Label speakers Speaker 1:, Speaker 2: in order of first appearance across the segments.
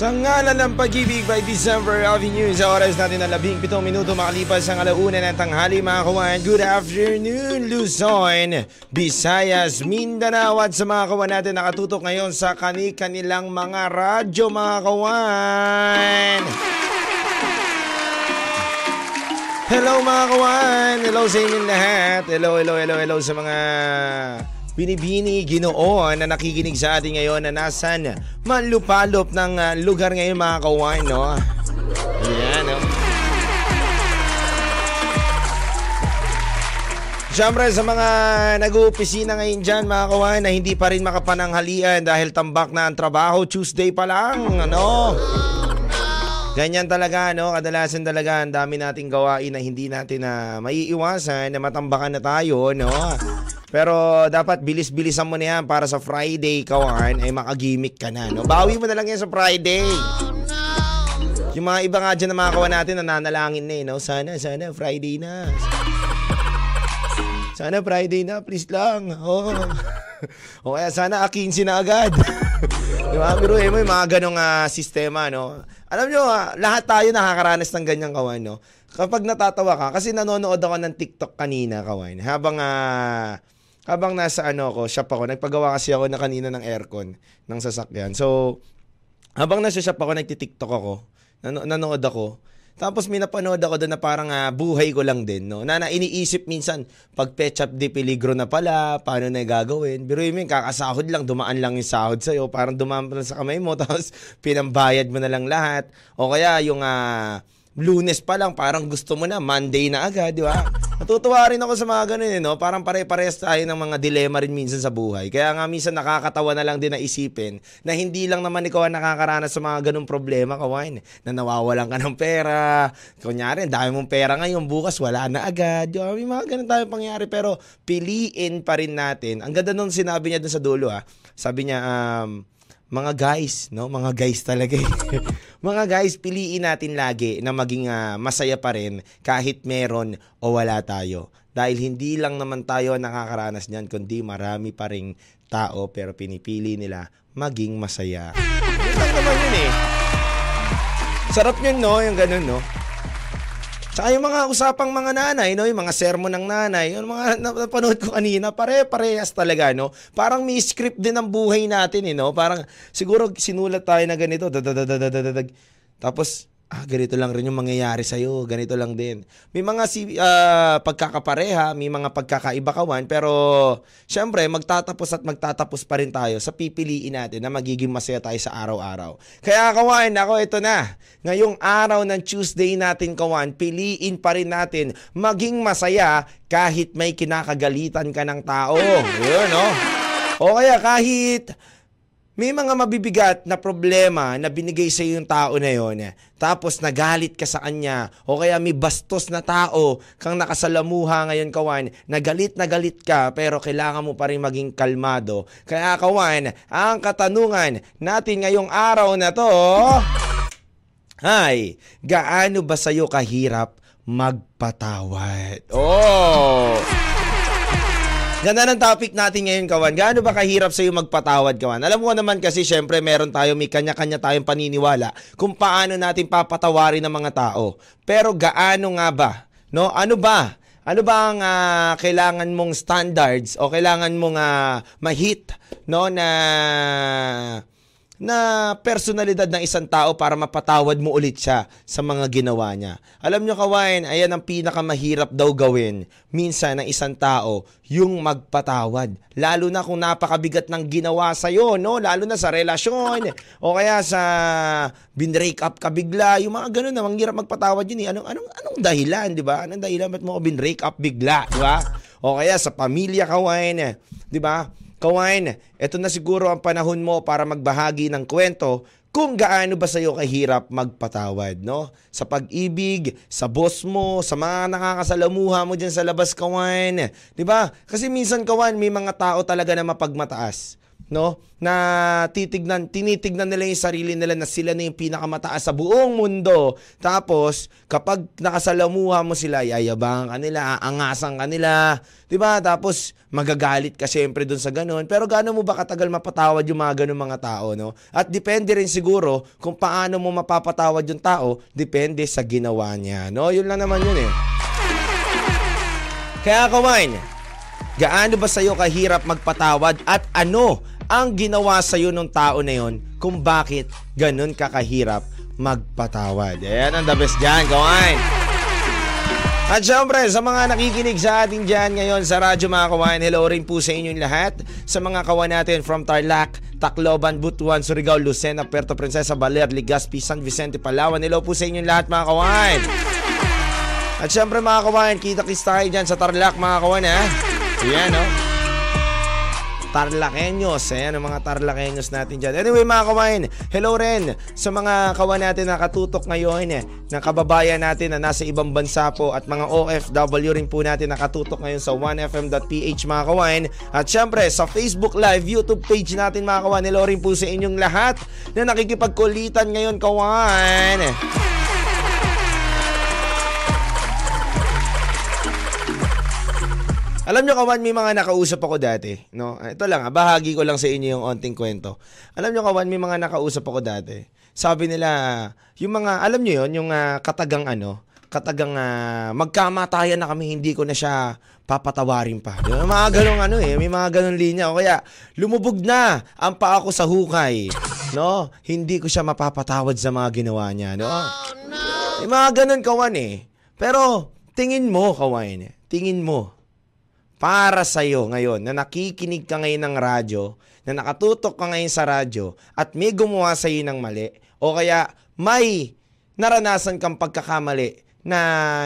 Speaker 1: Sa ngalan ng pag-ibig by December Avenue sa oras natin na labing pitong minuto makalipas ang alauna ng tanghali mga kawan. Good afternoon Luzon, Visayas, Mindanao at sa mga kawan natin nakatutok ngayon sa kani-kanilang mga radyo mga kawan. Hello mga kawan! Hello sa inyong lahat! Hello, hello, hello, hello sa mga binibini ginoon na nakikinig sa atin ngayon na nasan manlupalop ng uh, lugar ngayon mga kawan, no? Ayan, no? Siyempre sa mga nag-uopisina ngayon dyan mga kawan na hindi pa rin makapananghalian dahil tambak na ang trabaho Tuesday pa lang, ano? Ganyan talaga, no? Kadalasan talaga ang dami nating gawain na hindi natin na maiiwasan na matambakan na tayo, no? Pero dapat bilis-bilisan mo na yan para sa Friday, kawan, ay makagimik ka na, no? Bawi mo na lang yan sa Friday. Yung mga iba nga dyan na mga kawan natin, nananalangin na eh, no? Sana, sana, Friday na. Sana Friday na, please lang. Oh. o kaya sana A15 na agad. Di ba? Pero eh, may mga ganong uh, sistema, no? Alam nyo, uh, lahat tayo nakakaranas ng ganyang kawan, no? Kapag natatawa ka, kasi nanonood ako ng TikTok kanina, kawan, habang uh, habang nasa ano ko, shop ako, nagpagawa kasi ako na kanina ng aircon ng sasakyan. So, habang nasa shop ako, nagti-TikTok ako, nan- nanood ako, tapos may napanood ako doon na parang uh, buhay ko lang din, no? Na, na iniisip minsan, pag petchap di peligro na pala, paano na gagawin? Pero yun, kakasahod lang, dumaan lang yung sahod sa'yo, parang dumaan pa sa kamay mo, tapos pinambayad mo na lang lahat. O kaya yung uh, lunes pa lang, parang gusto mo na, Monday na agad, di ba? Natutuwa rin ako sa mga ganun, eh, no? Parang pare-parehas tayo ng mga dilema rin minsan sa buhay. Kaya nga minsan nakakatawa na lang din na isipin na hindi lang naman ikaw ang nakakaranas sa mga ganung problema, kawain. Na nawawalan ka ng pera. Kunyari, dami mong pera ngayon, bukas wala na agad. Di ba? May mga ganun tayo pangyari. Pero piliin pa rin natin. Ang ganda nung sinabi niya dun sa dulo, ha? Sabi niya, um, mga guys, no? Mga guys talaga. Mga guys, piliin natin lagi na maging uh, masaya pa rin kahit meron o wala tayo. Dahil hindi lang naman tayo nakakaranas niyan, kundi marami pa ring tao pero pinipili nila maging masaya. Yun naman yun eh. Sarap yun, no? Yung ganun, no? Tsaka yung mga usapang mga nanay, no? yung mga sermon ng nanay, yung mga napanood ko kanina, pare-parehas talaga, no? Parang may script din ang buhay natin, eh, no? Parang siguro sinulat tayo na ganito, tapos ah, ganito lang rin yung mangyayari sa'yo, ganito lang din. May mga si, uh, pagkakapareha, may mga pagkakaiba kawan, pero syempre, magtatapos at magtatapos pa rin tayo sa pipiliin natin na magiging masaya tayo sa araw-araw. Kaya kawan, ako ito na. Ngayong araw ng Tuesday natin kawan, piliin pa rin natin maging masaya kahit may kinakagalitan ka ng tao. Yun, no? O kaya kahit may mga mabibigat na problema na binigay sa yung tao na yon. Tapos nagalit ka sa kanya o kaya may bastos na tao kang nakasalamuha ngayon kawan, nagalit na galit ka pero kailangan mo pa rin maging kalmado. Kaya kawan, ang katanungan natin ngayong araw na to, Hay, gaano ba sa'yo kahirap magpatawad? Oh! Ganda ng topic natin ngayon, Kawan. Gaano ba kahirap sa'yo magpatawad, Kawan? Alam mo naman kasi, syempre, meron tayo, may kanya-kanya tayong paniniwala kung paano natin papatawarin ng mga tao. Pero gaano nga ba? No? Ano ba? Ano ba ang uh, kailangan mong standards o kailangan mong uh, ma-hit no na na personalidad ng isang tao para mapatawad mo ulit siya sa mga ginawa niya. Alam nyo kawain, ayan ang pinakamahirap daw gawin minsan ng isang tao, yung magpatawad. Lalo na kung napakabigat ng ginawa sa'yo, no? Lalo na sa relasyon, o kaya sa binrake up ka bigla, yung mga ganun na, manghirap magpatawad yun eh. Anong, anong, anong dahilan, di ba? Anong dahilan ba't mo ko binrake up bigla, di ba? O kaya sa pamilya kawain, di ba? Kawain, ito na siguro ang panahon mo para magbahagi ng kwento kung gaano ba sa'yo kahirap magpatawad, no? Sa pag-ibig, sa boss mo, sa mga nakakasalamuha mo dyan sa labas, kawan. Ba? Kasi minsan, kawan, may mga tao talaga na mapagmataas no? Na titignan, tinitignan nila yung sarili nila na sila na yung pinakamataas sa buong mundo. Tapos, kapag nakasalamuha mo sila, yayabangan ka nila, aangasan ka 'di ba? Tapos magagalit ka syempre dun sa ganun. Pero gaano mo ba katagal mapatawad yung mga ganun mga tao, no? At depende rin siguro kung paano mo mapapatawad yung tao, depende sa ginawa niya, no? Yun lang naman yun eh. Kaya kawan, gaano ba sa'yo kahirap magpatawad at ano ang ginawa sa iyo ng tao na yon kung bakit ganun kakahirap magpatawad. Ayan ang the best dyan, kawan. At syempre, sa mga nakikinig sa atin dyan ngayon sa Radyo mga kawan, hello rin po sa inyong lahat. Sa mga kawan natin from Tarlac, Tacloban, Butuan, Surigao, Lucena, Puerto Princesa, Baler, Legazpi, San Vicente, Palawan. Hello po sa inyong lahat mga kawan. At syempre mga kawan, kita-kis tayo dyan sa Tarlac mga kawan ha. Ayan no. Oh. Tarlakenyos. Ayan ang mga Tarlakenyos natin dyan. Anyway mga kawain, hello rin sa mga kawan natin na katutok ngayon eh, na kababayan natin na nasa ibang bansa po at mga OFW rin po natin nakatutok ngayon sa 1fm.ph mga kawain. At syempre sa Facebook Live, YouTube page natin mga kawan, hello rin po sa inyong lahat na nakikipagkulitan ngayon kawan. Alam nyo kawan, may mga nakausap ako dati. No? Ito lang, ah, bahagi ko lang sa inyo yung onting kwento. Alam nyo kawan, may mga nakausap ako dati. Sabi nila, yung mga, alam nyo yon yung uh, katagang ano, katagang uh, magkamatayan na kami, hindi ko na siya papatawarin pa. May mga ganong ano eh, may mga ganong linya. O kaya, lumubog na ang paa ko sa hukay. No? Hindi ko siya mapapatawad sa mga ginawa niya. No? Oh, no! May mga ganon kawan eh. Pero, tingin mo kawan, tingin mo, para sa iyo ngayon na nakikinig ka ngayon ng radyo, na nakatutok ka ngayon sa radyo at may gumawa sa iyo ng mali o kaya may naranasan kang pagkakamali na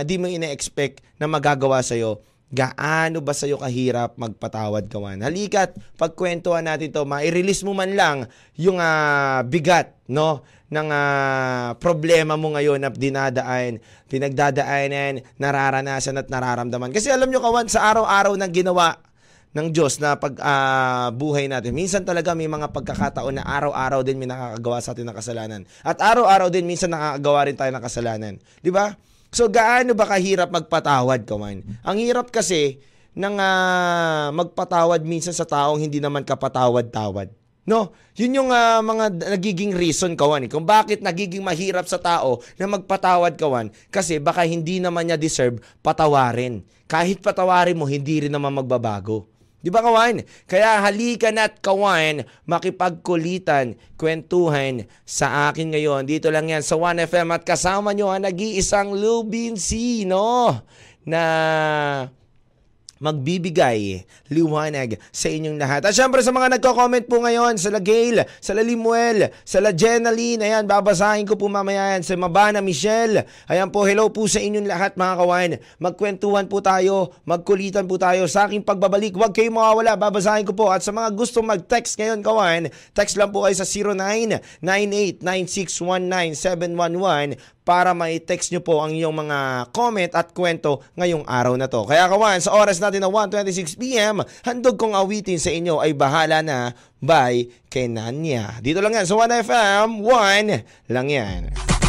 Speaker 1: di mo ina-expect na magagawa sa iyo, gaano ba sa iyo kahirap magpatawad kawan? Halikat, pagkwentuhan natin to, ma-release mo man lang yung uh, bigat, no? ng uh, problema mo ngayon na dinadaan, pinagdadaanan, nararanasan at nararamdaman. Kasi alam nyo kawan, sa araw-araw ng ginawa ng Diyos na pag uh, buhay natin. Minsan talaga may mga pagkakataon na araw-araw din may nakakagawa sa atin ng kasalanan. At araw-araw din minsan nakakagawa rin tayo ng kasalanan. 'Di ba? So gaano ba kahirap magpatawad, kawan? Ang hirap kasi ng uh, magpatawad minsan sa taong hindi naman kapatawad-tawad. No, yun yung uh, mga nagiging reason kawan eh, kung bakit nagiging mahirap sa tao na magpatawad kawan kasi baka hindi naman niya deserve patawarin. Kahit patawarin mo, hindi rin naman magbabago. Di ba kawan? Kaya halika na't kawan, makipagkulitan, kwentuhan sa akin ngayon. Dito lang yan sa 1FM at kasama nyo ang nag-iisang Lubin C, no? Na magbibigay liwanag sa inyong lahat. At syempre sa mga nagko-comment po ngayon, sa La Gail, sa La Limuel, sa La Jenaline, ayan, babasahin ko po mamaya yan, sa Mabana Michelle. Ayan po, hello po sa inyong lahat mga kawan. Magkwentuhan po tayo, magkulitan po tayo sa aking pagbabalik. Huwag kayong mawawala, babasahin ko po. At sa mga gusto mag-text ngayon kawan, text lang po kayo sa 0998-9619-711 para may text nyo po ang inyong mga comment at kwento ngayong araw na to. Kaya kawan, sa oras natin na 1.26pm, handog kong awitin sa inyo ay bahala na by Kenanya. Dito lang yan sa 1FM, 1 lang yan.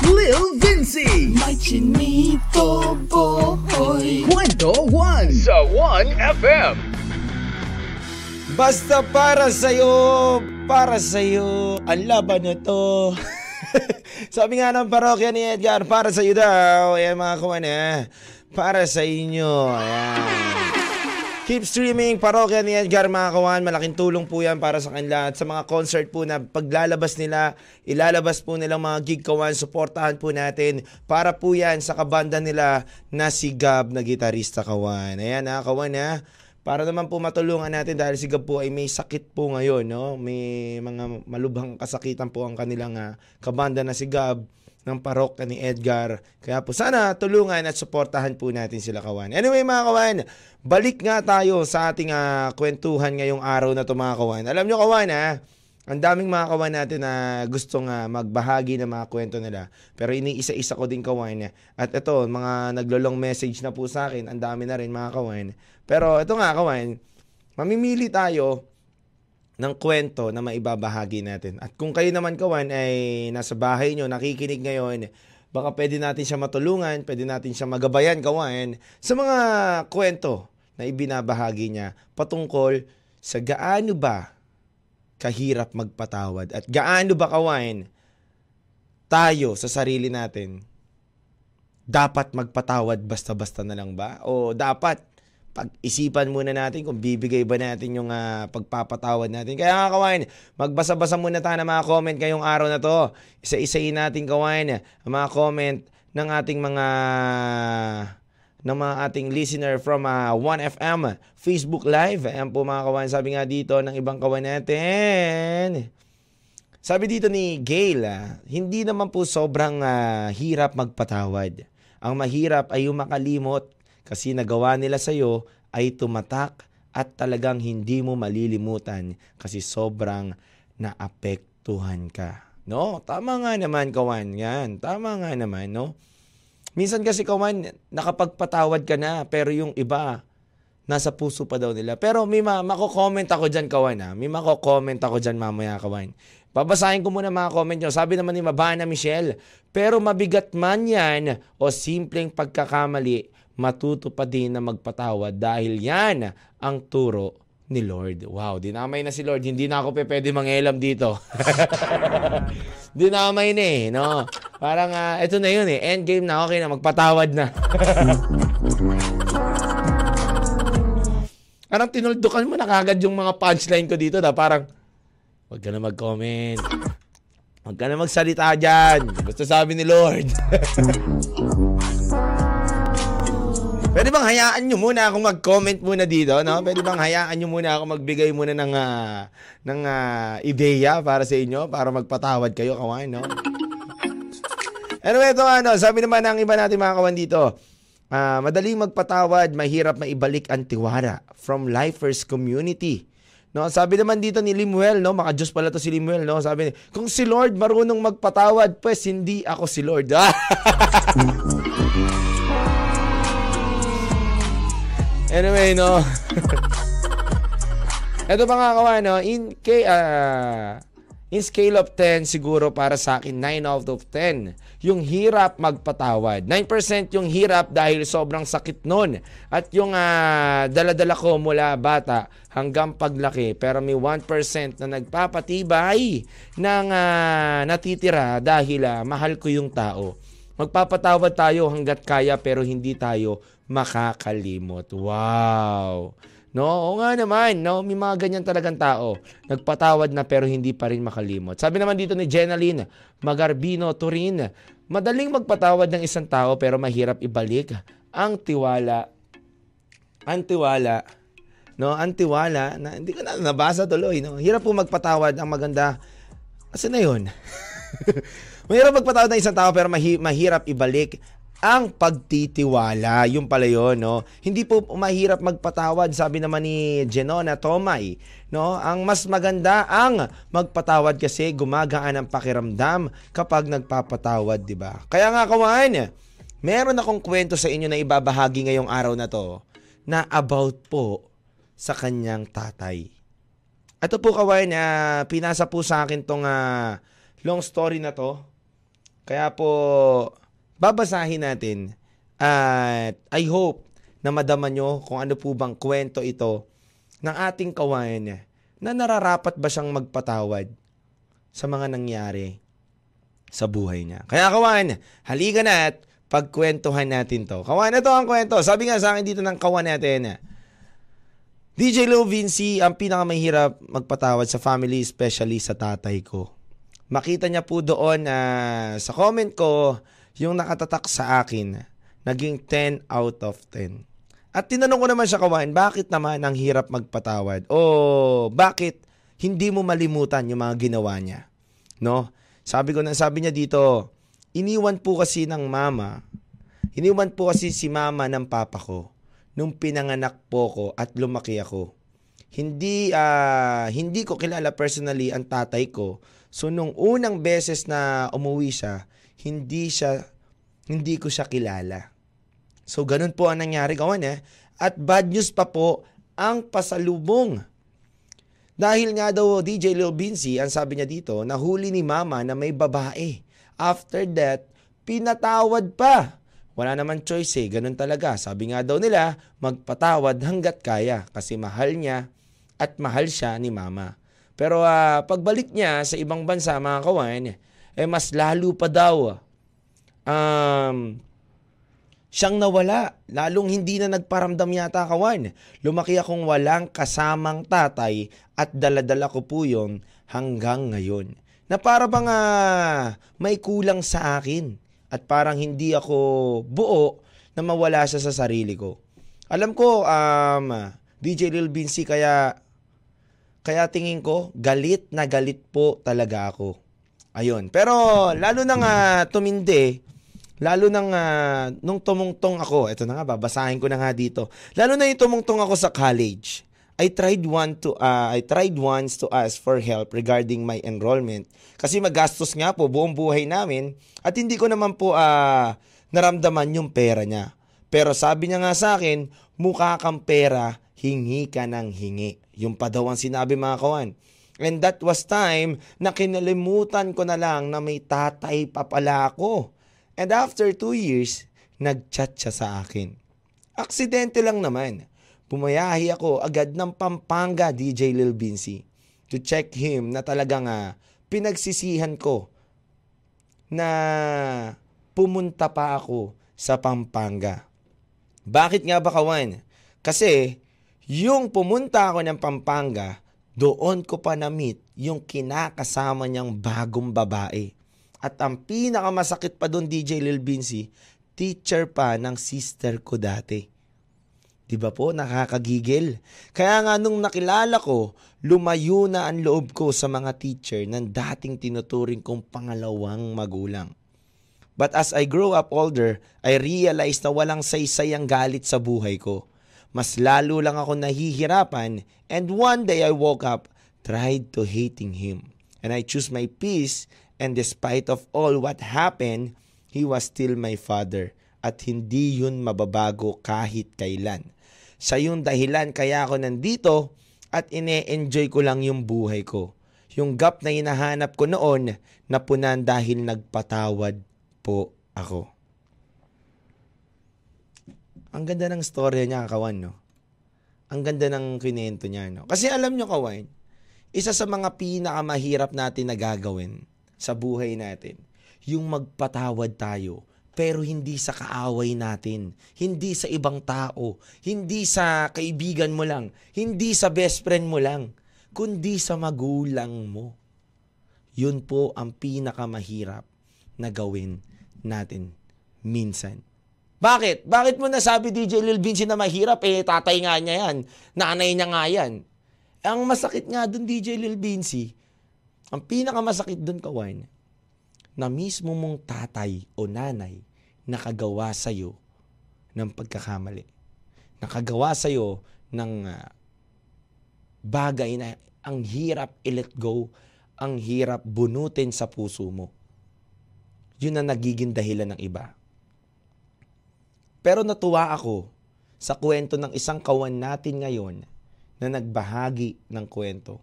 Speaker 2: Lil Vinci May chinito boy Kwento 1 Sa 1FM
Speaker 1: Basta para sa'yo, para sa'yo, ang laban na to. Sabi nga ng parokya ni Edgar, para sa iyo daw. Ayan mga kuwan eh. Para sa inyo. Ayan. Keep streaming, parokya ni Edgar mga kawan. Malaking tulong po yan para sa kanila. At sa mga concert po na paglalabas nila, ilalabas po nilang mga gig kawan, supportahan po natin. Para po yan sa kabanda nila na si Gab na gitarista kawan. Ayan ha, kawan ha para naman po matulungan natin dahil si Gab po ay may sakit po ngayon, no? May mga malubhang kasakitan po ang kanilang uh, kabanda na si Gab ng parokya ni Edgar. Kaya po sana tulungan at suportahan po natin sila kawan. Anyway mga kawan, balik nga tayo sa ating uh, kwentuhan ngayong araw na to mga kawan. Alam nyo kawan ha, Ang daming mga kawan natin na gustong uh, magbahagi ng mga kwento nila. Pero iniisa-isa ko din kawan. At ito, mga naglolong message na po sa akin. Ang dami na rin mga kawan. Pero ito nga kawan, mamimili tayo ng kwento na maibabahagi natin. At kung kayo naman kawan ay nasa bahay nyo, nakikinig ngayon, baka pwede natin siya matulungan, pwede natin siya magabayan kawan sa mga kwento na ibinabahagi niya patungkol sa gaano ba kahirap magpatawad at gaano ba kawain tayo sa sarili natin dapat magpatawad basta-basta na lang ba? O dapat pag-isipan muna natin kung bibigay ba natin yung uh, pagpapatawad natin. Kaya nga kawain, magbasa-basa muna tayo ng mga comment ngayong araw na to. Isa-isayin natin kawain ang mga comment ng ating mga ng mga ating listener from uh, ah, 1FM Facebook Live. Ayan po mga kawan, sabi nga dito ng ibang kawan natin. Sabi dito ni Gail, uh, hindi naman po sobrang uh, hirap magpatawad. Ang mahirap ay yung makalimot kasi nagawa nila sa'yo ay tumatak at talagang hindi mo malilimutan kasi sobrang naapektuhan ka. No, tama nga naman kawan. Yan, tama nga naman, no? Minsan kasi kawan, nakapagpatawad ka na, pero yung iba, nasa puso pa daw nila. Pero may ma- mako-comment ako dyan, kawan ha. May mako-comment ako dyan mamaya, kawan. Babasahin ko muna mga comment nyo. Sabi naman ni Mabana Michelle, pero mabigat man yan o simpleng pagkakamali, matuto pa din na magpatawad dahil yan ang turo ni Lord. Wow, dinamay na si Lord. Hindi na ako pe pwede mangelam dito. dinamay na eh, no? Parang, uh, ito na yun eh. Endgame na, okay na, magpatawad na. parang tinuldukan mo na kagad yung mga punchline ko dito na parang, wag ka na mag-comment. Wag ka na magsalita dyan. Basta sabi ni Lord. Pwede bang hayaan nyo muna ako mag-comment muna dito, no? Pwede bang hayaan nyo muna ako magbigay muna ng, uh, ng uh, ideya para sa inyo, para magpatawad kayo, kawan, no? Anyway, ito ano, sabi naman ng iba natin mga kawan dito, uh, madaling magpatawad, mahirap maibalik ang tiwara from Lifers Community. No, sabi naman dito ni Limuel, no, maka Diyos pala to si Limuel, no. Sabi kung si Lord marunong magpatawad, pues hindi ako si Lord. Anyway, no. Ito pa nga kawan, no. In, kay, uh, in scale of 10, siguro para sa akin, 9 out of 10. Yung hirap magpatawad. 9% yung hirap dahil sobrang sakit nun. At yung uh, daladala ko mula bata hanggang paglaki. Pero may 1% na nagpapatibay ng uh, natitira dahil uh, mahal ko yung tao. Magpapatawad tayo hanggat kaya pero hindi tayo makakalimot. Wow! No, o nga naman, no, may mga ganyan talagang tao. Nagpatawad na pero hindi pa rin makalimot. Sabi naman dito ni Jenaline Magarbino Turin, madaling magpatawad ng isang tao pero mahirap ibalik ang tiwala. Ang tiwala, no, ang tiwala na hindi ko na nabasa tuloy, no. Hirap po magpatawad ang maganda. Kasi na 'yon? mahirap magpatawad ng isang tao pero mahi- mahirap ibalik ang pagtitiwala. Yung pala yun, no? Hindi po mahirap magpatawad, sabi naman ni Genona Tomay, no? Ang mas maganda ang magpatawad kasi gumagaan ang pakiramdam kapag nagpapatawad, di ba? Kaya nga kawan, meron akong kwento sa inyo na ibabahagi ngayong araw na to na about po sa kanyang tatay. Ito po kawan, uh, pinasa po sa akin tong uh, long story na to. Kaya po, babasahin natin at I hope na madama nyo kung ano po bang kwento ito ng ating kawan na nararapat ba siyang magpatawad sa mga nangyari sa buhay niya. Kaya kawan, halika na at pagkwentuhan natin to. Kawan, ito ang kwento. Sabi nga sa akin dito ng kawan natin, DJ Lou Vinci ang pinakamahirap magpatawad sa family, especially sa tatay ko. Makita niya po doon uh, sa comment ko yung nakatatak sa akin, naging 10 out of 10. At tinanong ko naman siya kawan, bakit naman ang hirap magpatawad? O bakit hindi mo malimutan yung mga ginawa niya? No? Sabi ko na sabi niya dito, iniwan po kasi ng mama, iniwan po kasi si mama ng papa ko nung pinanganak po ko at lumaki ako. Hindi uh, hindi ko kilala personally ang tatay ko. So nung unang beses na umuwi siya, hindi siya hindi ko siya kilala. So ganun po ang nangyari kawan eh. At bad news pa po ang pasalubong. Dahil nga daw DJ Lil Bincy, ang sabi niya dito, nahuli ni mama na may babae. After that, pinatawad pa. Wala naman choice eh, ganun talaga. Sabi nga daw nila, magpatawad hanggat kaya kasi mahal niya at mahal siya ni mama. Pero uh, pagbalik niya sa ibang bansa mga kawan, eh mas lalo pa daw um, siyang nawala. Lalong hindi na nagparamdam yata kawan. Lumaki akong walang kasamang tatay at daladala ko po yon hanggang ngayon. Na para bang uh, may kulang sa akin at parang hindi ako buo na mawala siya sa sarili ko. Alam ko, um, DJ Lil Bincy, kaya, kaya tingin ko, galit na galit po talaga ako. Ayun. Pero lalo nang uh, tumindi, lalo nang uh, nung tumungtong ako, ito na nga, babasahin ko na nga dito. Lalo na yung tumungtong ako sa college. I tried one to uh, I tried once to ask for help regarding my enrollment kasi magastos nga po buong buhay namin at hindi ko naman po uh, naramdaman yung pera niya. Pero sabi niya nga sa akin, mukha kang pera, hingi ka ng hingi. Yung pa daw ang sinabi mga kawan. And that was time na kinalimutan ko na lang na may tatay pa pala ako. And after two years, nagchat siya sa akin. Aksidente lang naman pumayahi ako agad ng Pampanga DJ Lil Bincy to check him na talagang uh, pinagsisihan ko na pumunta pa ako sa Pampanga. Bakit nga ba kawan? Kasi yung pumunta ako ng Pampanga, doon ko pa na-meet yung kinakasama niyang bagong babae. At ang pinakamasakit pa doon DJ Lil Bincy, teacher pa ng sister ko dati. Di ba po, nakakagigil. Kaya nga nung nakilala ko, lumayo na ang loob ko sa mga teacher ng dating tinuturing kong pangalawang magulang. But as I grow up older, I realized na walang saysay ang galit sa buhay ko. Mas lalo lang ako nahihirapan and one day I woke up, tried to hating him. And I choose my peace and despite of all what happened, he was still my father at hindi yun mababago kahit kailan. Sa yung dahilan kaya ako nandito at ine-enjoy ko lang yung buhay ko. Yung gap na hinahanap ko noon, napunan dahil nagpatawad po ako. Ang ganda ng story niya, kawan, no? Ang ganda ng kinento niya, no? Kasi alam nyo, kawan, isa sa mga pinakamahirap natin na gagawin sa buhay natin, yung magpatawad tayo pero hindi sa kaaway natin, hindi sa ibang tao, hindi sa kaibigan mo lang, hindi sa best friend mo lang, kundi sa magulang mo. Yun po ang pinakamahirap na gawin natin minsan. Bakit? Bakit mo nasabi DJ Lil Vinci na mahirap? Eh, tatay nga niya yan. Nanay niya nga yan. Ang masakit nga dun, DJ Lil Vinci, ang pinakamasakit dun, kawan, na mismo mong tatay o nanay nakagawa sa iyo ng pagkakamali. Nakagawa sa iyo ng uh, bagay na ang hirap i-let go, ang hirap bunutin sa puso mo. Yun ang nagiging dahilan ng iba. Pero natuwa ako sa kwento ng isang kawan natin ngayon na nagbahagi ng kwento.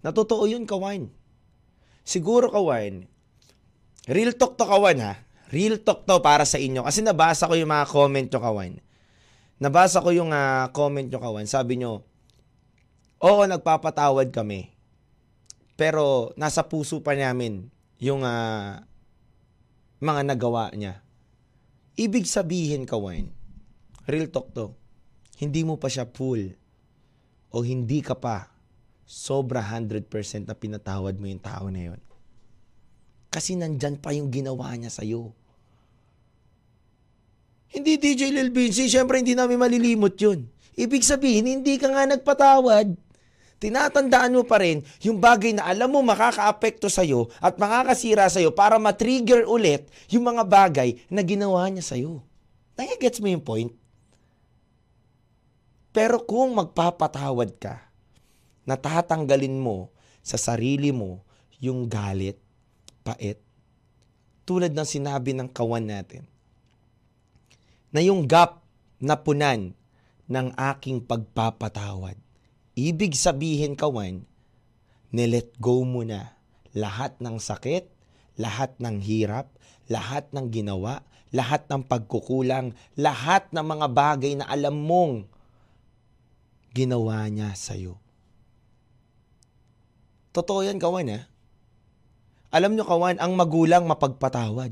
Speaker 1: Natotoo yun, kawan. Siguro, kawan, Real talk to kawan ha. Real talk to para sa inyo. Kasi nabasa ko yung mga comment nyo kawan. Nabasa ko yung uh, comment nyo kawan. Sabi nyo, oo, nagpapatawad kami. Pero nasa puso pa namin yung uh, mga nagawa niya. Ibig sabihin kawan, real talk to, hindi mo pa siya full o hindi ka pa sobra 100% na pinatawad mo yung tao na yun. Kasi nandyan pa yung ginawa niya sa'yo. Hindi DJ Lil Vinci, syempre hindi namin malilimot yun. Ibig sabihin, hindi ka nga nagpatawad. Tinatandaan mo pa rin yung bagay na alam mo makaka-apekto sa'yo at makakasira sa'yo para matrigger ulit yung mga bagay na ginawa niya sa'yo. Nagigets mo yung point? Pero kung magpapatawad ka, natatanggalin mo sa sarili mo yung galit, pait, tulad ng sinabi ng kawan natin, na yung gap na punan ng aking pagpapatawad. Ibig sabihin, kawan, nilet go mo na lahat ng sakit, lahat ng hirap, lahat ng ginawa, lahat ng pagkukulang, lahat ng mga bagay na alam mong ginawa niya sa'yo. Totoo yan, kawan, ha? Alam nyo, kawan, ang magulang mapagpatawad.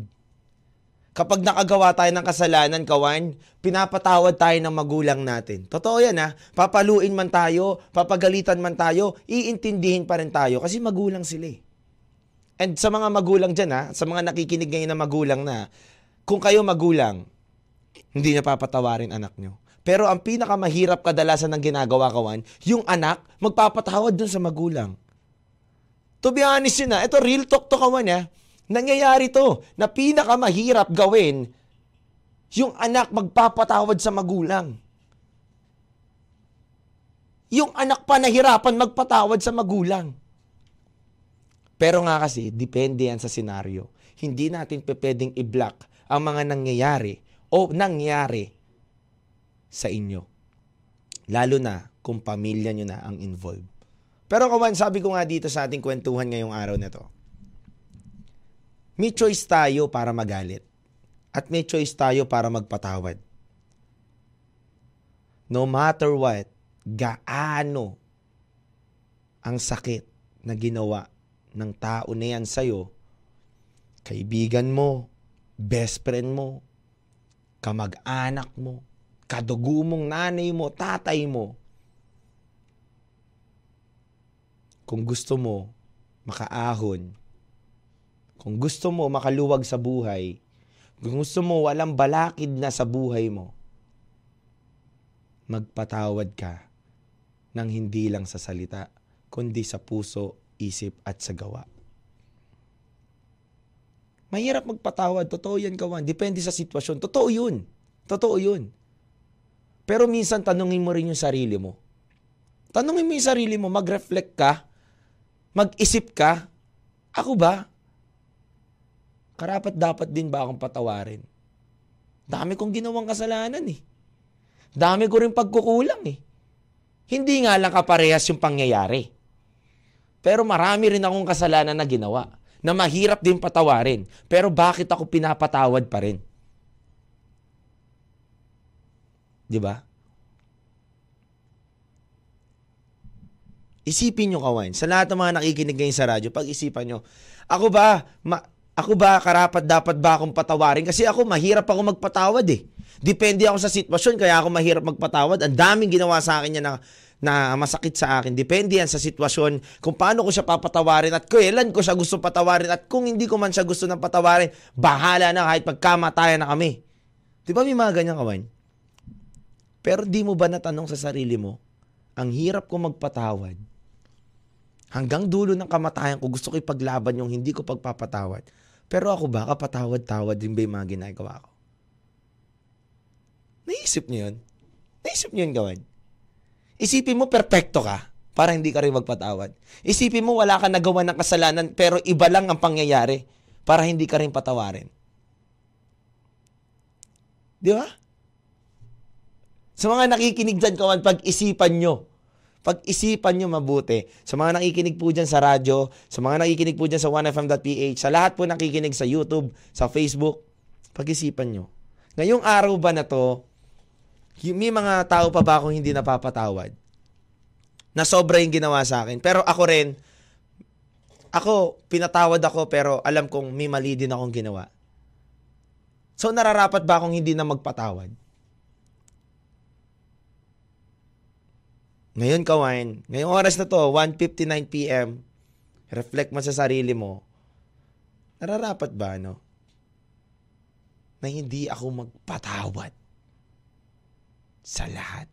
Speaker 1: Kapag nakagawa tayo ng kasalanan, kawan, pinapatawad tayo ng magulang natin. Totoo yan ha. Papaluin man tayo, papagalitan man tayo, iintindihin pa rin tayo kasi magulang sila eh. And sa mga magulang dyan ha, sa mga nakikinig ngayon na magulang na, kung kayo magulang, hindi niya papatawarin anak nyo. Pero ang pinakamahirap kadalasan ng ginagawa kawan, yung anak, magpapatawad dun sa magulang. To be honest yun ha, ito real talk to kawan ha. Nangyayari to na pinakamahirap gawin yung anak magpapatawad sa magulang. Yung anak pa nahirapan magpatawad sa magulang. Pero nga kasi, depende yan sa senaryo. Hindi natin pwedeng i-block ang mga nangyayari o nangyari sa inyo. Lalo na kung pamilya nyo na ang involved. Pero kawan, sabi ko nga dito sa ating kwentuhan ngayong araw na to, may choice tayo para magalit. At may choice tayo para magpatawad. No matter what, gaano ang sakit na ginawa ng tao na yan sa'yo, kaibigan mo, best friend mo, kamag-anak mo, kadugo mong nanay mo, tatay mo, kung gusto mo makaahon, kung gusto mo makaluwag sa buhay, kung gusto mo walang balakid na sa buhay mo, magpatawad ka ng hindi lang sa salita, kundi sa puso, isip at sa gawa. Mahirap magpatawad. Totoo yan, kawan. Depende sa sitwasyon. Totoo yun. Totoo yun. Pero minsan tanungin mo rin yung sarili mo. Tanungin mo yung sarili mo, mag-reflect ka, mag-isip ka, ako ba? Karapat dapat din ba akong patawarin? Dami kong ginawang kasalanan eh. Dami ko rin pagkukulang eh. Hindi nga lang kaparehas yung pangyayari. Pero marami rin akong kasalanan na ginawa na mahirap din patawarin. Pero bakit ako pinapatawad pa rin? 'Di ba? Isipin nyo, kawan, sa lahat ng mga nakikinig ngayon sa radyo, pag-isipan nyo, ako ba, ma- ako ba karapat dapat ba akong patawarin? Kasi ako mahirap ako magpatawad eh. Depende ako sa sitwasyon kaya ako mahirap magpatawad. Ang daming ginawa sa akin yan na, na masakit sa akin. Depende yan sa sitwasyon kung paano ko siya papatawarin at kailan ko siya gusto patawarin at kung hindi ko man siya gusto ng patawarin, bahala na kahit magkamatayan na kami. Di ba may mga ganyan kawan? Pero di mo ba natanong sa sarili mo, ang hirap ko magpatawad. Hanggang dulo ng kamatayan ko, gusto ko ipaglaban yung hindi ko pagpapatawad. Pero ako ba, kapatawad-tawad din ba yung mga ginagawa ko? Naisip niyo yun? Naisip niyo yun gawin? Isipin mo, perpekto ka para hindi ka rin magpatawad. Isipin mo, wala ka nagawa ng kasalanan pero iba lang ang pangyayari para hindi ka rin patawarin. Di ba? Sa mga nakikinig dyan, kawan, pag-isipan nyo pag-isipan nyo mabuti. Sa mga nakikinig po dyan sa radyo, sa mga nakikinig po dyan sa 1FM.ph, sa lahat po nakikinig sa YouTube, sa Facebook, pag-isipan nyo. Ngayong araw ba na to, may mga tao pa ba akong hindi napapatawad? Na sobra yung ginawa sa akin. Pero ako rin, ako, pinatawad ako pero alam kong may mali din akong ginawa. So nararapat ba akong hindi na magpatawad? Ngayon, kawain, ngayong oras na to, 1.59pm, reflect mo sa sarili mo, nararapat ba, no? Na hindi ako magpatawad sa lahat.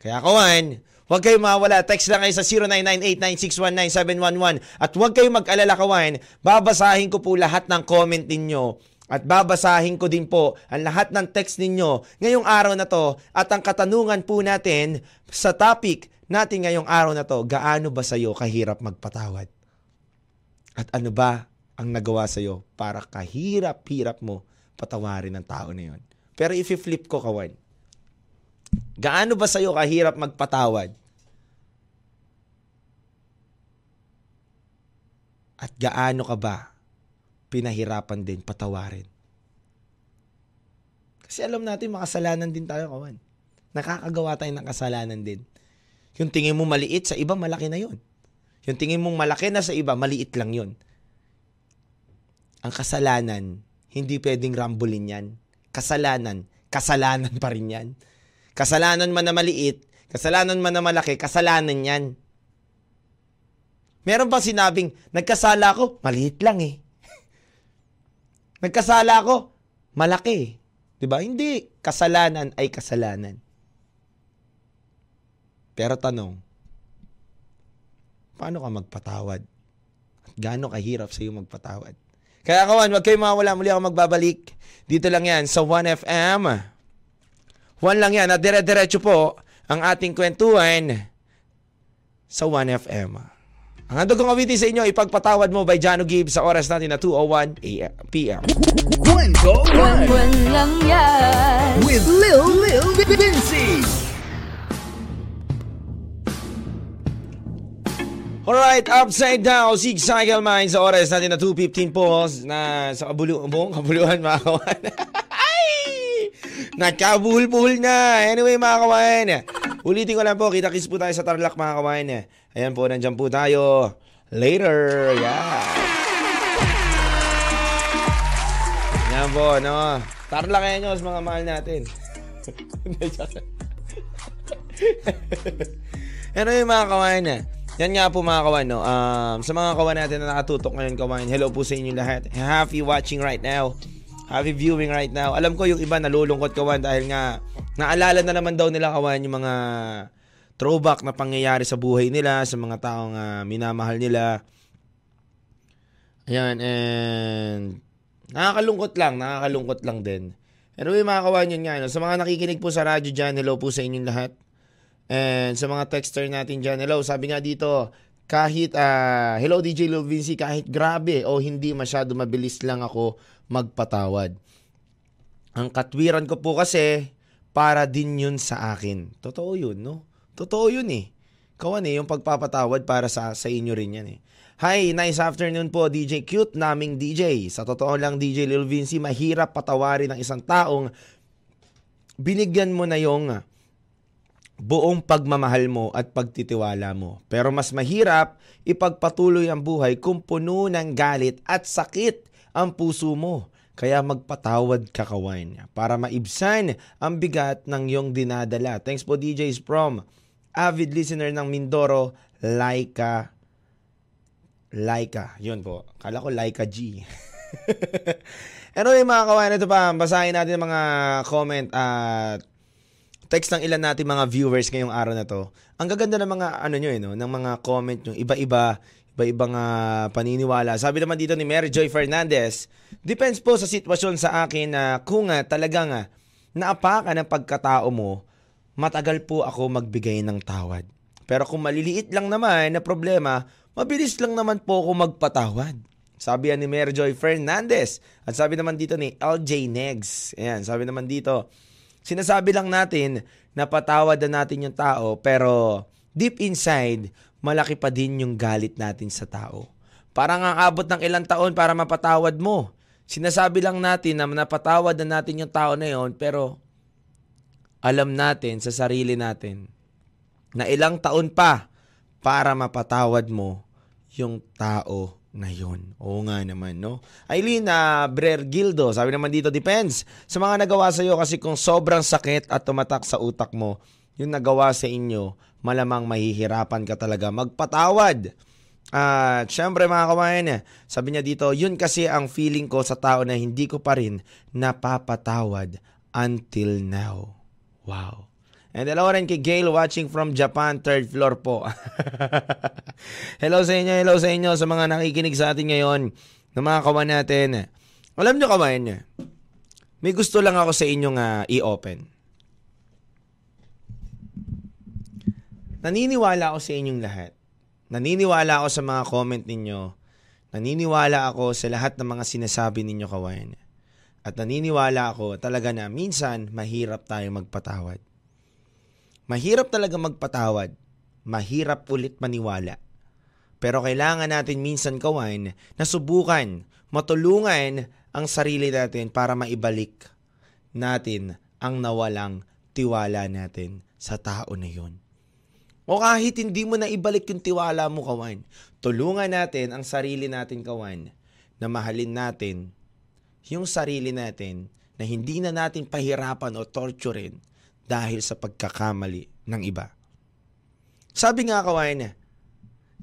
Speaker 1: Kaya kawan, huwag kayo mawala. Text lang kayo sa 0998-9619711. At huwag kayo mag-alala kawan, babasahin ko po lahat ng comment ninyo At babasahin ko din po ang lahat ng text ninyo ngayong araw na to at ang katanungan po natin sa topic natin ngayong araw na to, gaano ba sa'yo kahirap magpatawad? At ano ba ang nagawa sa'yo para kahirap-hirap mo patawarin ng tao na yon? Pero if flip ko, kawan, gaano ba sa'yo kahirap magpatawad? At gaano ka ba pinahirapan din patawarin. Kasi alam natin makasalanan din tayo, kawan. Nakakagawa tayo ng kasalanan din. Yung tingin mo maliit, sa iba malaki na yon. Yung tingin mong malaki na sa iba, maliit lang yon. Ang kasalanan, hindi pwedeng rambulin yan. Kasalanan, kasalanan pa rin yan. Kasalanan man na maliit, kasalanan man na malaki, kasalanan yan. Meron pa sinabing, nagkasala ko, maliit lang eh. Nagkasala ako, malaki. 'Di ba? Hindi kasalanan ay kasalanan. Pero tanong, paano ka magpatawad? At gaano kahirap sa iyo magpatawad? Kaya kawan, wag kayo mawala. Muli ako magbabalik. Dito lang yan sa 1FM. 1 lang yan. At dire-diretso po ang ating kwentuhan sa 1FM. Ang handog kong awitin sa inyo, ipagpatawad mo by Jano Gibbs sa oras natin na 2.01 p.m.
Speaker 2: Kwento
Speaker 3: Buwan lang yan.
Speaker 2: with Lil Lil Vinci.
Speaker 1: Alright, upside down, Sig Cycle Mine sa oras natin na 2.15 po na sa kabulu buong kabuluhan mga kawan. Ay! Nagkabuhol-buhol na. Anyway mga kawan, ulitin ko lang po, kita-kiss po tayo sa Tarlac mga kawan. Ayan po, nandyan po tayo. Later. Yeah. Yan po, no. Tarlakenyos, mga mahal natin. ano yung mga kawan Yan nga po mga kawan, no. Um, sa mga kawan natin na nakatutok ngayon kawan, hello po sa inyo lahat. Happy watching right now. Happy viewing right now. Alam ko yung iba nalulungkot kawan dahil nga naalala na naman daw nila kawan yung mga throwback na pangyayari sa buhay nila, sa mga taong uh, minamahal nila. Ayan, and nakakalungkot lang, nakakalungkot lang din. Anyway, mga kawan yun nga, no? sa mga nakikinig po sa radyo dyan, hello po sa inyong lahat. And sa mga texter natin dyan, hello, sabi nga dito, kahit, uh, hello DJ Lil Vinci, kahit grabe o hindi masyado mabilis lang ako magpatawad. Ang katwiran ko po kasi, para din yun sa akin. Totoo yun, no? Totoo yun eh. Kawan eh, yung pagpapatawad para sa, sa inyo rin yan eh. Hi, nice afternoon po DJ Cute naming DJ. Sa totoo lang DJ Lil Vinci, mahirap patawarin ng isang taong binigyan mo na yung buong pagmamahal mo at pagtitiwala mo. Pero mas mahirap ipagpatuloy ang buhay kung puno ng galit at sakit ang puso mo. Kaya magpatawad ka kawan para maibsan ang bigat ng iyong dinadala. Thanks po DJs from avid listener ng Mindoro, Laika. Laika. Yun po. Kala ko Laika G. anyway mga kawan, ito pa. Basahin natin mga comment at text ng ilan natin mga viewers ngayong araw na to. Ang gaganda ng mga ano nyo eh, no? ng mga comment nyo. Iba-iba iba-ibang uh, paniniwala. Sabi naman dito ni Mary Joy Fernandez, depends po sa sitwasyon sa akin na uh, kung uh, talagang uh, naapakan ang pagkatao mo, matagal po ako magbigay ng tawad. Pero kung maliliit lang naman na problema, mabilis lang naman po ako magpatawad. Sabi yan ni Merjoy Fernandez. At sabi naman dito ni LJ Negs. Ayan, sabi naman dito, sinasabi lang natin na patawad na natin yung tao, pero deep inside, malaki pa din yung galit natin sa tao. Parang ang abot ng ilang taon para mapatawad mo. Sinasabi lang natin na napatawad na natin yung tao na yon, pero alam natin sa sarili natin na ilang taon pa para mapatawad mo yung tao na yun. Oo nga naman, no? Aileen uh, Brer Gildo, sabi naman dito, depends sa mga nagawa sa iyo kasi kung sobrang sakit at tumatak sa utak mo, yung nagawa sa inyo, malamang mahihirapan ka talaga magpatawad. At uh, syempre mga kawain, sabi niya dito, yun kasi ang feeling ko sa tao na hindi ko pa rin napapatawad until now. Wow. And hello rin kay Gail watching from Japan, third floor po. hello sa inyo, hello sa inyo sa mga nakikinig sa atin ngayon ng mga kawan natin Alam nyo kawain niya, may gusto lang ako sa inyong ah, i-open. Naniniwala ako sa inyong lahat. Naniniwala ako sa mga comment ninyo. Naniniwala ako sa lahat ng mga sinasabi ninyo kawain. At naniniwala ako talaga na minsan mahirap tayong magpatawad. Mahirap talaga magpatawad. Mahirap ulit maniwala. Pero kailangan natin minsan kawain na subukan, matulungan ang sarili natin para maibalik natin ang nawalang tiwala natin sa tao na yun. O kahit hindi mo na ibalik yung tiwala mo, kawan, tulungan natin ang sarili natin, kawan, na mahalin natin yung sarili natin na hindi na natin pahirapan o torturein dahil sa pagkakamali ng iba. Sabi nga, kawan,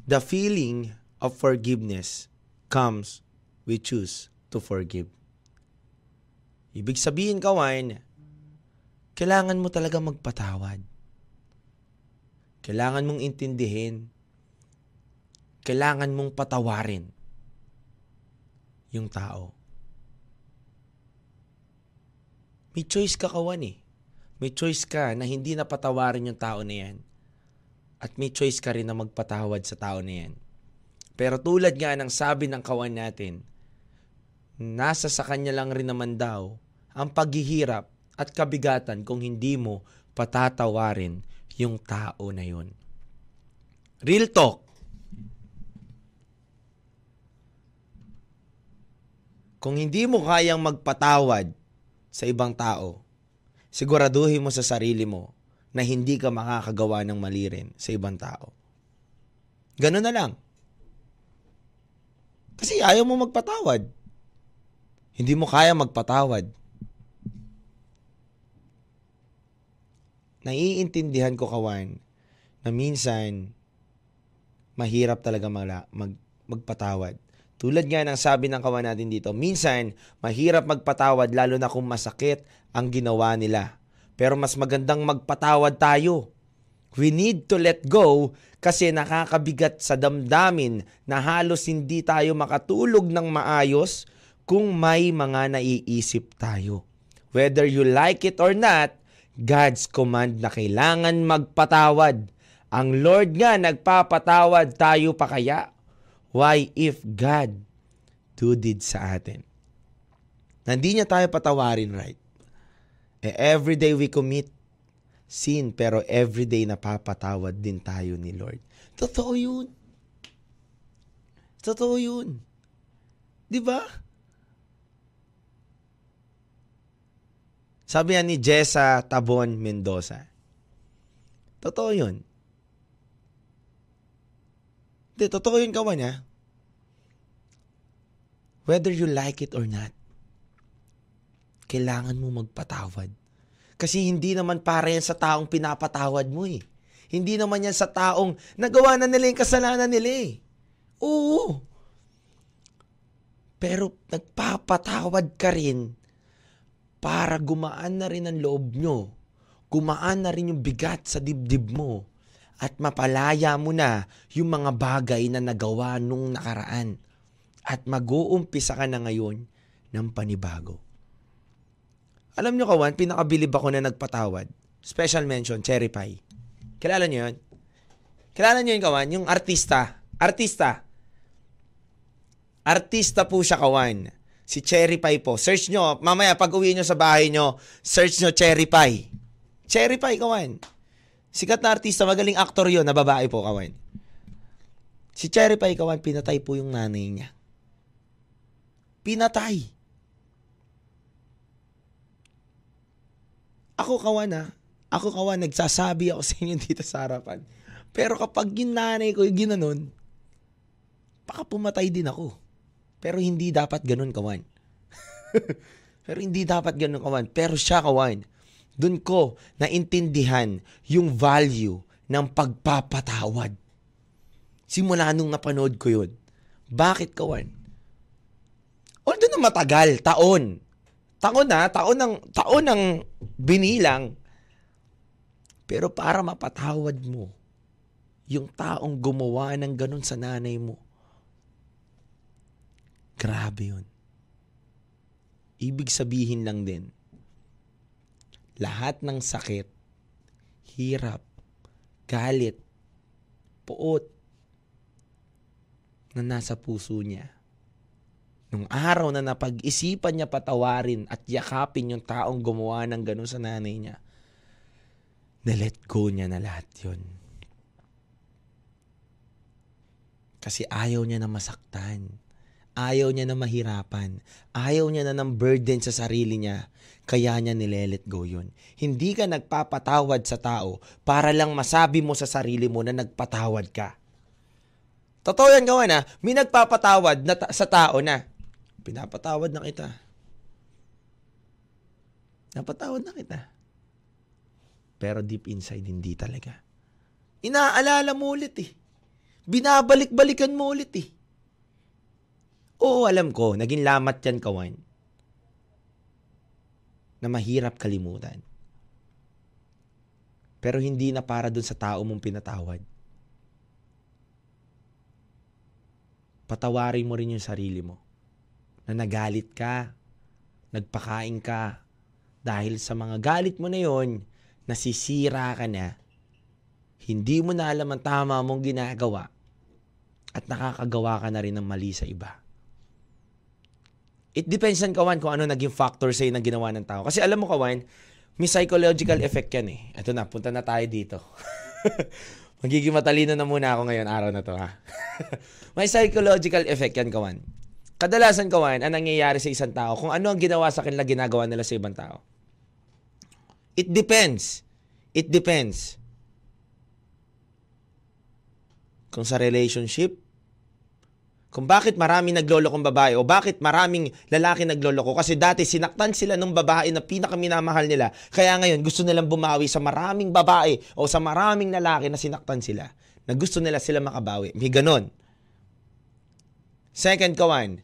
Speaker 1: the feeling of forgiveness comes we choose to forgive. Ibig sabihin, kawan, kailangan mo talaga magpatawad. Kailangan mong intindihin. Kailangan mong patawarin yung tao. May choice ka kawan eh. May choice ka na hindi na patawarin yung tao na yan. At may choice ka rin na magpatawad sa tao na yan. Pero tulad nga ng sabi ng kawan natin, nasa sa kanya lang rin naman daw ang paghihirap at kabigatan kung hindi mo patatawarin yung tao na yun. Real talk. Kung hindi mo kayang magpatawad sa ibang tao, siguraduhin mo sa sarili mo na hindi ka makakagawa ng mali rin sa ibang tao. Ganun na lang. Kasi ayaw mo magpatawad. Hindi mo kaya magpatawad. Naiintindihan ko, Kawan, na minsan mahirap talaga mag, mag, magpatawad. Tulad nga ng sabi ng kawan natin dito, minsan mahirap magpatawad lalo na kung masakit ang ginawa nila. Pero mas magandang magpatawad tayo. We need to let go kasi nakakabigat sa damdamin na halos hindi tayo makatulog ng maayos kung may mga naiisip tayo. Whether you like it or not, God's command na kailangan magpatawad. Ang Lord nga nagpapatawad tayo pa kaya? Why if God do did sa atin? Hindi niya tayo patawarin, right? Eh, every day we commit sin, pero every day napapatawad din tayo ni Lord. Totoo yun. Totoo yun. Di ba? Sabi yan ni Jessa Tabon Mendoza. Totoo yun. Hindi, totoo yun kawan niya. Whether you like it or not, kailangan mo magpatawad. Kasi hindi naman para yan sa taong pinapatawad mo eh. Hindi naman yan sa taong nagawa na nila yung kasalanan nila eh. Oo. Pero nagpapatawad ka rin para gumaan na rin ang loob nyo. Gumaan na rin yung bigat sa dibdib mo. At mapalaya mo na yung mga bagay na nagawa nung nakaraan. At mag-uumpisa ka na ngayon ng panibago. Alam nyo kawan, pinakabilib ako na nagpatawad. Special mention, Cherry Pie. Kilala nyo yun? Kilala nyo yun kawan? Yung artista. Artista. Artista po siya kawan si Cherry Pie po. Search nyo, mamaya pag uwi nyo sa bahay nyo, search nyo Cherry Pie. Cherry Pie, kawan. Sikat na artista, magaling aktor yon na babae po, kawan. Si Cherry Pie, kawan, pinatay po yung nanay niya. Pinatay. Ako, kawan, ha? Ako, kawan, nagsasabi ako sa inyo dito sa harapan. Pero kapag yung nanay ko yung ginanon, baka pumatay din ako. Pero hindi dapat ganun, kawan. Pero hindi dapat ganun, kawan. Pero siya, kawan, dun ko naintindihan yung value ng pagpapatawad. Simula nung napanood ko yun. Bakit, kawan? Although na matagal, taon. Taon na, taon ng, taon ng binilang. Pero para mapatawad mo, yung taong gumawa ng ganun sa nanay mo, Grabe yun. Ibig sabihin lang din, lahat ng sakit, hirap, galit, puot, na nasa puso niya. Nung araw na napag-isipan niya patawarin at yakapin yung taong gumawa ng ganun sa nanay niya, na-let go niya na lahat yun. Kasi ayaw niya na masaktan. Ayaw niya na mahirapan. Ayaw niya na ng burden sa sarili niya. Kaya niya nilelet go yun. Hindi ka nagpapatawad sa tao para lang masabi mo sa sarili mo na nagpatawad ka. Totoo yan gawa na, may nagpapatawad na ta- sa tao na, pinapatawad na kita. Napatawad na kita. Pero deep inside, hindi talaga. Inaalala mo ulit eh. Binabalik-balikan mo ulit eh. Oo, alam ko, naging lamat yan, kawan. Na mahirap kalimutan. Pero hindi na para dun sa tao mong pinatawad. patawarin mo rin yung sarili mo. Na nagalit ka, nagpakain ka, dahil sa mga galit mo na yon, nasisira ka na, hindi mo na alam ang tama mong ginagawa, at nakakagawa ka na rin ng mali sa iba. It depends on kawan kung ano naging factor sa'yo na ginawa ng tao. Kasi alam mo kawan, may psychological effect yan eh. Ito na, punta na tayo dito. Magiging matalino na muna ako ngayon araw na to ha. May psychological effect yan, kawan. Kadalasan, kawan, ang nangyayari sa isang tao, kung ano ang ginawa sa kanila, ginagawa nila sa ibang tao. It depends. It depends. Kung sa relationship, kung bakit maraming naglolokong babae o bakit maraming lalaki nagloloko kasi dati sinaktan sila ng babae na pinakaminamahal nila. Kaya ngayon gusto nilang bumawi sa maraming babae o sa maraming lalaki na sinaktan sila. Na gusto nila sila makabawi. May ganon. Second kawan,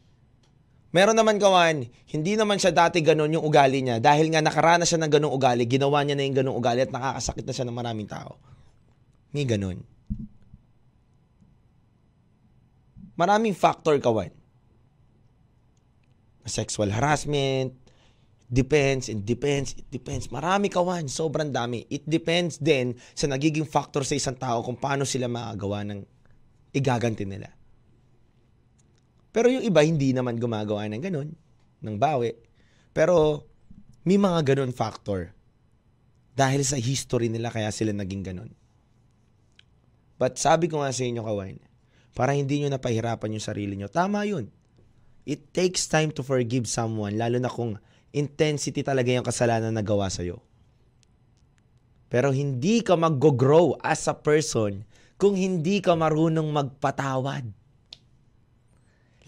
Speaker 1: meron naman kawan, hindi naman siya dati ganon yung ugali niya. Dahil nga nakaranas siya ng ganong ugali, ginawa niya na yung ganong ugali at nakakasakit na siya ng maraming tao. May ganon. Maraming factor kawan. Sexual harassment, depends, it depends, it depends. Marami kawan, sobrang dami. It depends din sa nagiging factor sa isang tao kung paano sila makagawa ng igaganti nila. Pero yung iba hindi naman gumagawa ng ganun, ng bawi. Pero may mga ganun factor. Dahil sa history nila kaya sila naging ganun. But sabi ko nga sa inyo, kawan, para hindi nyo napahirapan yung sarili nyo. Tama yun. It takes time to forgive someone, lalo na kung intensity talaga yung kasalanan na gawa sa'yo. Pero hindi ka mag-grow as a person kung hindi ka marunong magpatawad.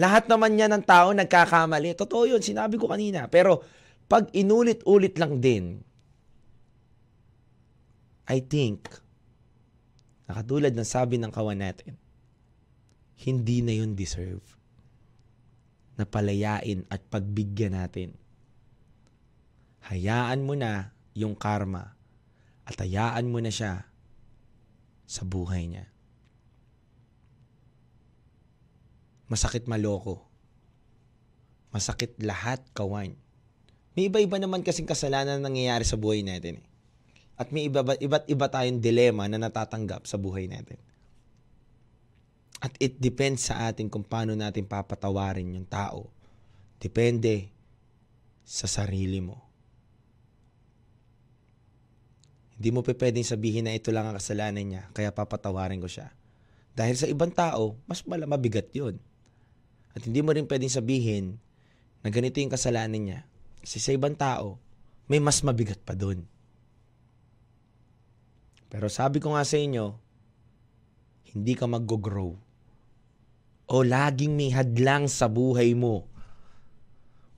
Speaker 1: Lahat naman yan ng tao nagkakamali. Totoo yun, sinabi ko kanina. Pero pag inulit-ulit lang din, I think, nakatulad ng sabi ng kawan natin, hindi na yun deserve na palayain at pagbigyan natin. Hayaan mo na yung karma at hayaan mo na siya sa buhay niya. Masakit maloko. Masakit lahat kawan. May iba-iba naman kasing kasalanan na nangyayari sa buhay natin. Eh. At may iba, iba't iba tayong dilema na natatanggap sa buhay natin. At it depends sa atin kung paano natin papatawarin yung tao. Depende sa sarili mo. Hindi mo pa pwedeng sabihin na ito lang ang kasalanan niya, kaya papatawarin ko siya. Dahil sa ibang tao, mas mabigat yun. At hindi mo rin pwedeng sabihin na ganito yung kasalanan niya. Kasi sa ibang tao, may mas mabigat pa dun. Pero sabi ko nga sa inyo, hindi ka mag-grow o laging may hadlang sa buhay mo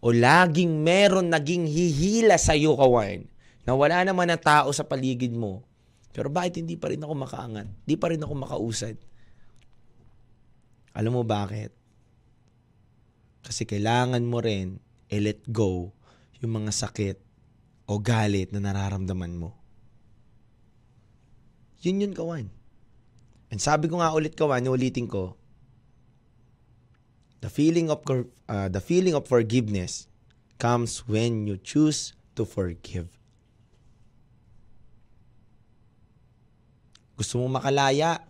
Speaker 1: o laging meron naging hihila sa iyo kawan na wala naman na tao sa paligid mo pero bakit hindi pa rin ako makaangat? Hindi pa rin ako makausad. Alam mo bakit? Kasi kailangan mo rin i-let go yung mga sakit o galit na nararamdaman mo. Yun yun, kawan. And sabi ko nga ulit, kawan, ulitin ko, The feeling of uh, the feeling of forgiveness comes when you choose to forgive. Gusto mong makalaya,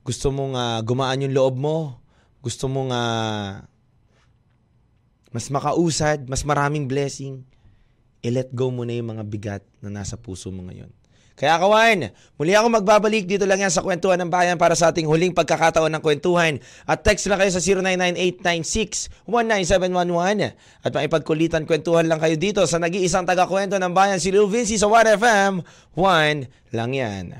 Speaker 1: gusto mong ah, gumaan yung loob mo, gusto mong ah, mas makausad, mas maraming blessing, i-let go mo na yung mga bigat na nasa puso mo ngayon. Kaya kawan, muli ako magbabalik dito lang yan sa Kwentuhan ng Bayan para sa ating huling pagkakataon ng kwentuhan. At text lang kayo sa 099896-19711 at maipagkulitan kwentuhan lang kayo dito sa nag-iisang taga-kwento ng bayan si Lil Vinci sa 1FM. 1 lang yan.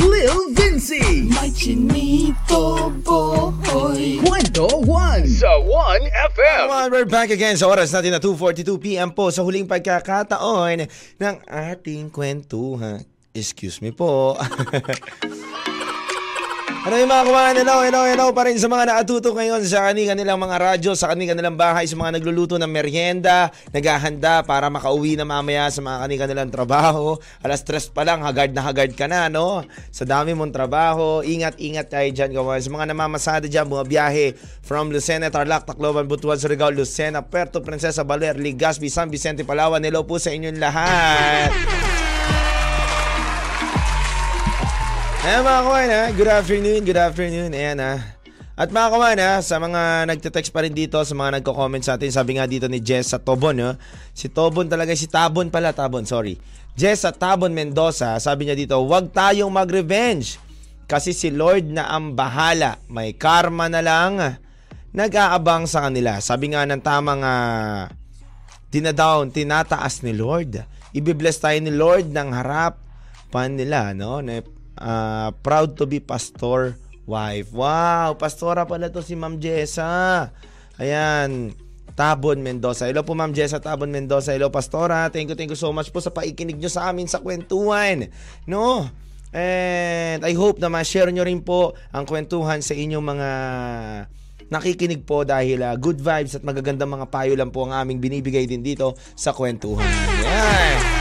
Speaker 2: Lil Vinci.
Speaker 3: May chinito boy
Speaker 2: Kwento 1 sa 1FM.
Speaker 1: Come on, we're back again sa oras natin na 2.42pm po sa huling pagkakataon ng ating kwentuhan. Excuse me po. Ano yung mga kumain, hello, hello, hello pa rin sa mga nakatutok ngayon sa kanilang nilang mga radyo, sa kanilang nilang bahay, sa mga nagluluto ng merienda, naghahanda para makauwi na mamaya sa mga kanilang nilang trabaho. Alas stress pa lang, hagard na hagard ka na, no? Sa dami mong trabaho, ingat-ingat tayo dyan, kawan. Sa mga namamasada dyan, bumabiyahe from Lucena, Tarlac, Tacloban, Butuan, Surigao, Lucena, Puerto Princesa, Baler, Legazpi, San Vicente, Palawan. Hello po sa inyong lahat. Ayan mga kawan ha, good afternoon, good afternoon, ayan ha. At mga kawan ha, sa mga nagte-text pa rin dito, sa mga nagko-comment sa atin, sabi nga dito ni Jess sa Tobon, no? si Tobon talaga, si Tabon pala, Tabon, sorry. Jess sa Tabon Mendoza, sabi niya dito, huwag tayong mag-revenge kasi si Lord na ang bahala, may karma na lang, nag-aabang sa kanila. Sabi nga ng tamang uh, dinadown, tinataas ni Lord. Ibibless tayo ni Lord ng harap pan nila, no? Ah, proud to be pastor wife. Wow, pastora pala to si Ma'am Jessa. Ayan. Tabon Mendoza. Hello po Ma'am Jessa Tabon Mendoza. Hello Pastora. Thank you, thank you so much po sa paikinig nyo sa amin sa kwentuhan. No? And I hope na ma-share nyo rin po ang kwentuhan sa inyong mga nakikinig po dahil ah, good vibes at magagandang mga payo lang po ang aming binibigay din dito sa kwentuhan. Yan.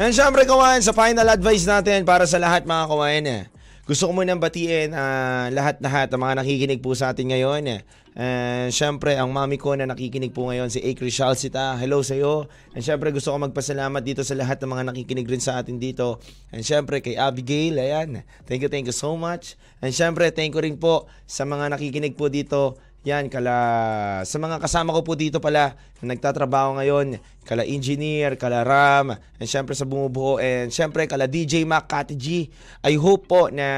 Speaker 1: And syempre kawan, sa final advice natin para sa lahat mga kawan. eh, Gusto ko munang batiin ah, lahat-lahat ang mga nakikinig po sa atin ngayon. eh. And syempre, ang mami ko na nakikinig po ngayon, si Acre Shalsita. Hello sa iyo. And syempre, gusto ko magpasalamat dito sa lahat ng mga nakikinig rin sa atin dito. And syempre, kay Abigail, ayan. Thank you, thank you so much. And syempre, thank you rin po sa mga nakikinig po dito yan, kala sa mga kasama ko po dito pala na nagtatrabaho ngayon, kala engineer, kala Ram, and syempre sa bumubuo, and syempre kala DJ Mac, Kati G. I hope po na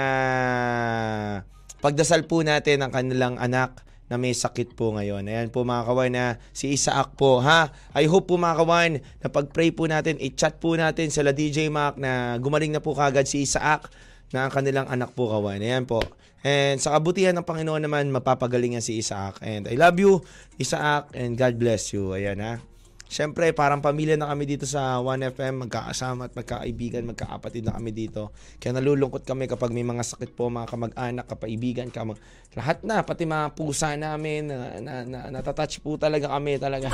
Speaker 1: pagdasal po natin ang kanilang anak na may sakit po ngayon. Ayan po mga kawan na si Isaac po ha. I hope po mga kawan na pag-pray po natin, i-chat po natin sila DJ Mac na gumaling na po kagad si Isaac na ang kanilang anak po kawan. Ayan po. And sa kabutihan ng Panginoon naman, mapapagalingan si Isaac. And I love you, Isaac, and God bless you. Ayan ha. Siyempre, parang pamilya na kami dito sa 1FM, magkakasama at magkakaibigan, magkakapatid na kami dito. Kaya nalulungkot kami kapag may mga sakit po, mga kamag-anak, kapaibigan, kamag... lahat na, pati mga pusa namin, na, na, na, natatouch po talaga kami talaga.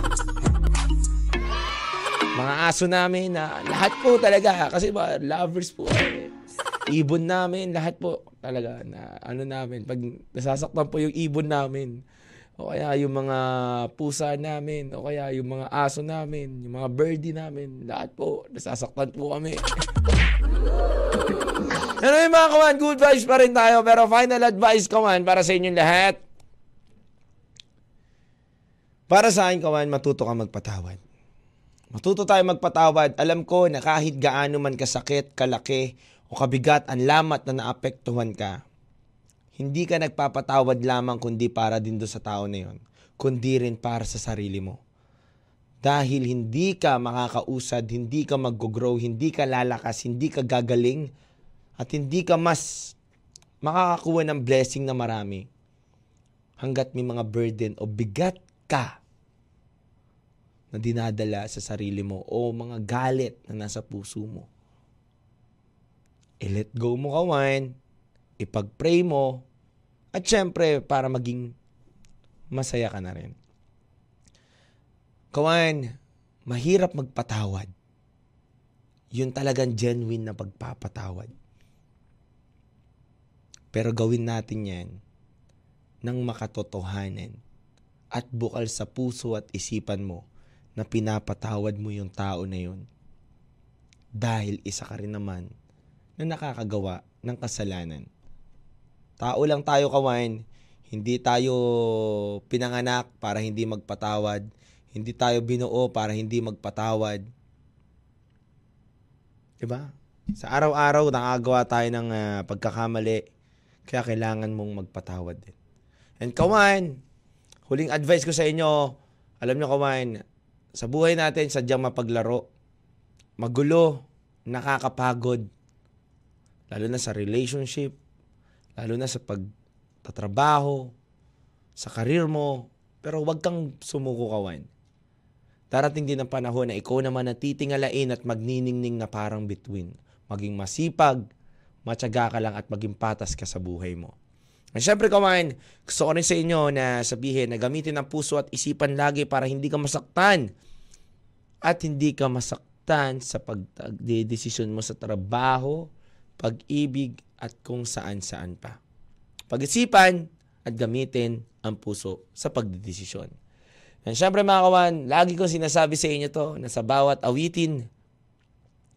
Speaker 1: mga aso namin, na lahat po talaga, kasi ba, lovers po. Ibon namin, lahat po talaga na ano namin, pag nasasaktan po yung ibon namin, o kaya yung mga pusa namin, o kaya yung mga aso namin, yung mga birdie namin, lahat po, nasasaktan po kami. ano yung mga kawan, good vibes pa rin tayo, pero final advice kawan para sa inyong lahat. Para sa akin kawan, matuto ka magpatawad. Matuto tayo magpatawad. Alam ko na kahit gaano man kasakit, kalaki, o kabigat ang lamat na naapektuhan ka, hindi ka nagpapatawad lamang kundi para din do sa tao na yon, kundi rin para sa sarili mo. Dahil hindi ka makakausad, hindi ka mag-grow, hindi ka lalakas, hindi ka gagaling, at hindi ka mas makakakuha ng blessing na marami hanggat may mga burden o bigat ka na dinadala sa sarili mo o mga galit na nasa puso mo i-let go mo kawan, ipag-pray mo, at syempre, para maging masaya ka na rin. Kawan, mahirap magpatawad. Yun talagang genuine na pagpapatawad. Pero gawin natin yan ng makatotohanan. at bukal sa puso at isipan mo na pinapatawad mo yung tao na yun. Dahil isa ka rin naman na nakakagawa ng kasalanan. Tao lang tayo kawain. Hindi tayo pinanganak para hindi magpatawad. Hindi tayo binuo para hindi magpatawad. 'Di ba? Sa araw-araw nakagawa tayo ng ah, pagkakamali. Kaya kailangan mong magpatawad din. And kawan, huling advice ko sa inyo, alam nyo kawan, sa buhay natin sadyang mapaglaro. Magulo, nakakapagod. Lalo na sa relationship, lalo na sa pagtatrabaho, sa karir mo. Pero huwag kang sumuko kawan. Darating din ang panahon na ikaw naman na titingalain at magniningning na parang between. Maging masipag, matyaga ka lang at maging patas ka sa buhay mo. At syempre kawan, gusto ko rin sa inyo na sabihin na gamitin ang puso at isipan lagi para hindi ka masaktan. At hindi ka masaktan sa pagdedesisyon mo sa trabaho, pag-ibig at kung saan-saan pa. Pag-isipan at gamitin ang puso sa pagdedesisyon. And syempre mga kawan, lagi kong sinasabi sa inyo to na sa bawat awitin,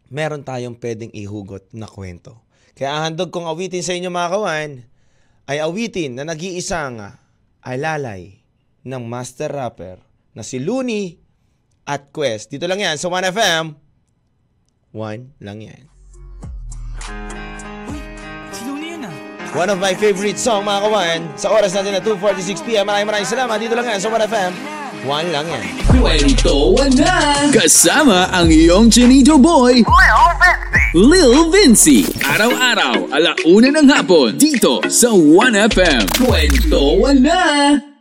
Speaker 1: meron tayong pwedeng ihugot na kwento. Kaya handog kong awitin sa inyo mga kawan, ay awitin na nag-iisang alalay ng master rapper na si Looney at Quest. Dito lang yan sa 1FM. 1 lang yan. One of my favorite song mga kawan. Sa oras natin na 2.46pm. Maraming maraming salamat. Dito lang yan sa 1FM. 1 lang yan.
Speaker 2: Kwentuhan na!
Speaker 4: Kasama ang iyong Chinito Boy, Lil Vinci. Araw-araw, alauna ng hapon, dito sa 1FM.
Speaker 2: Kwentuhan na!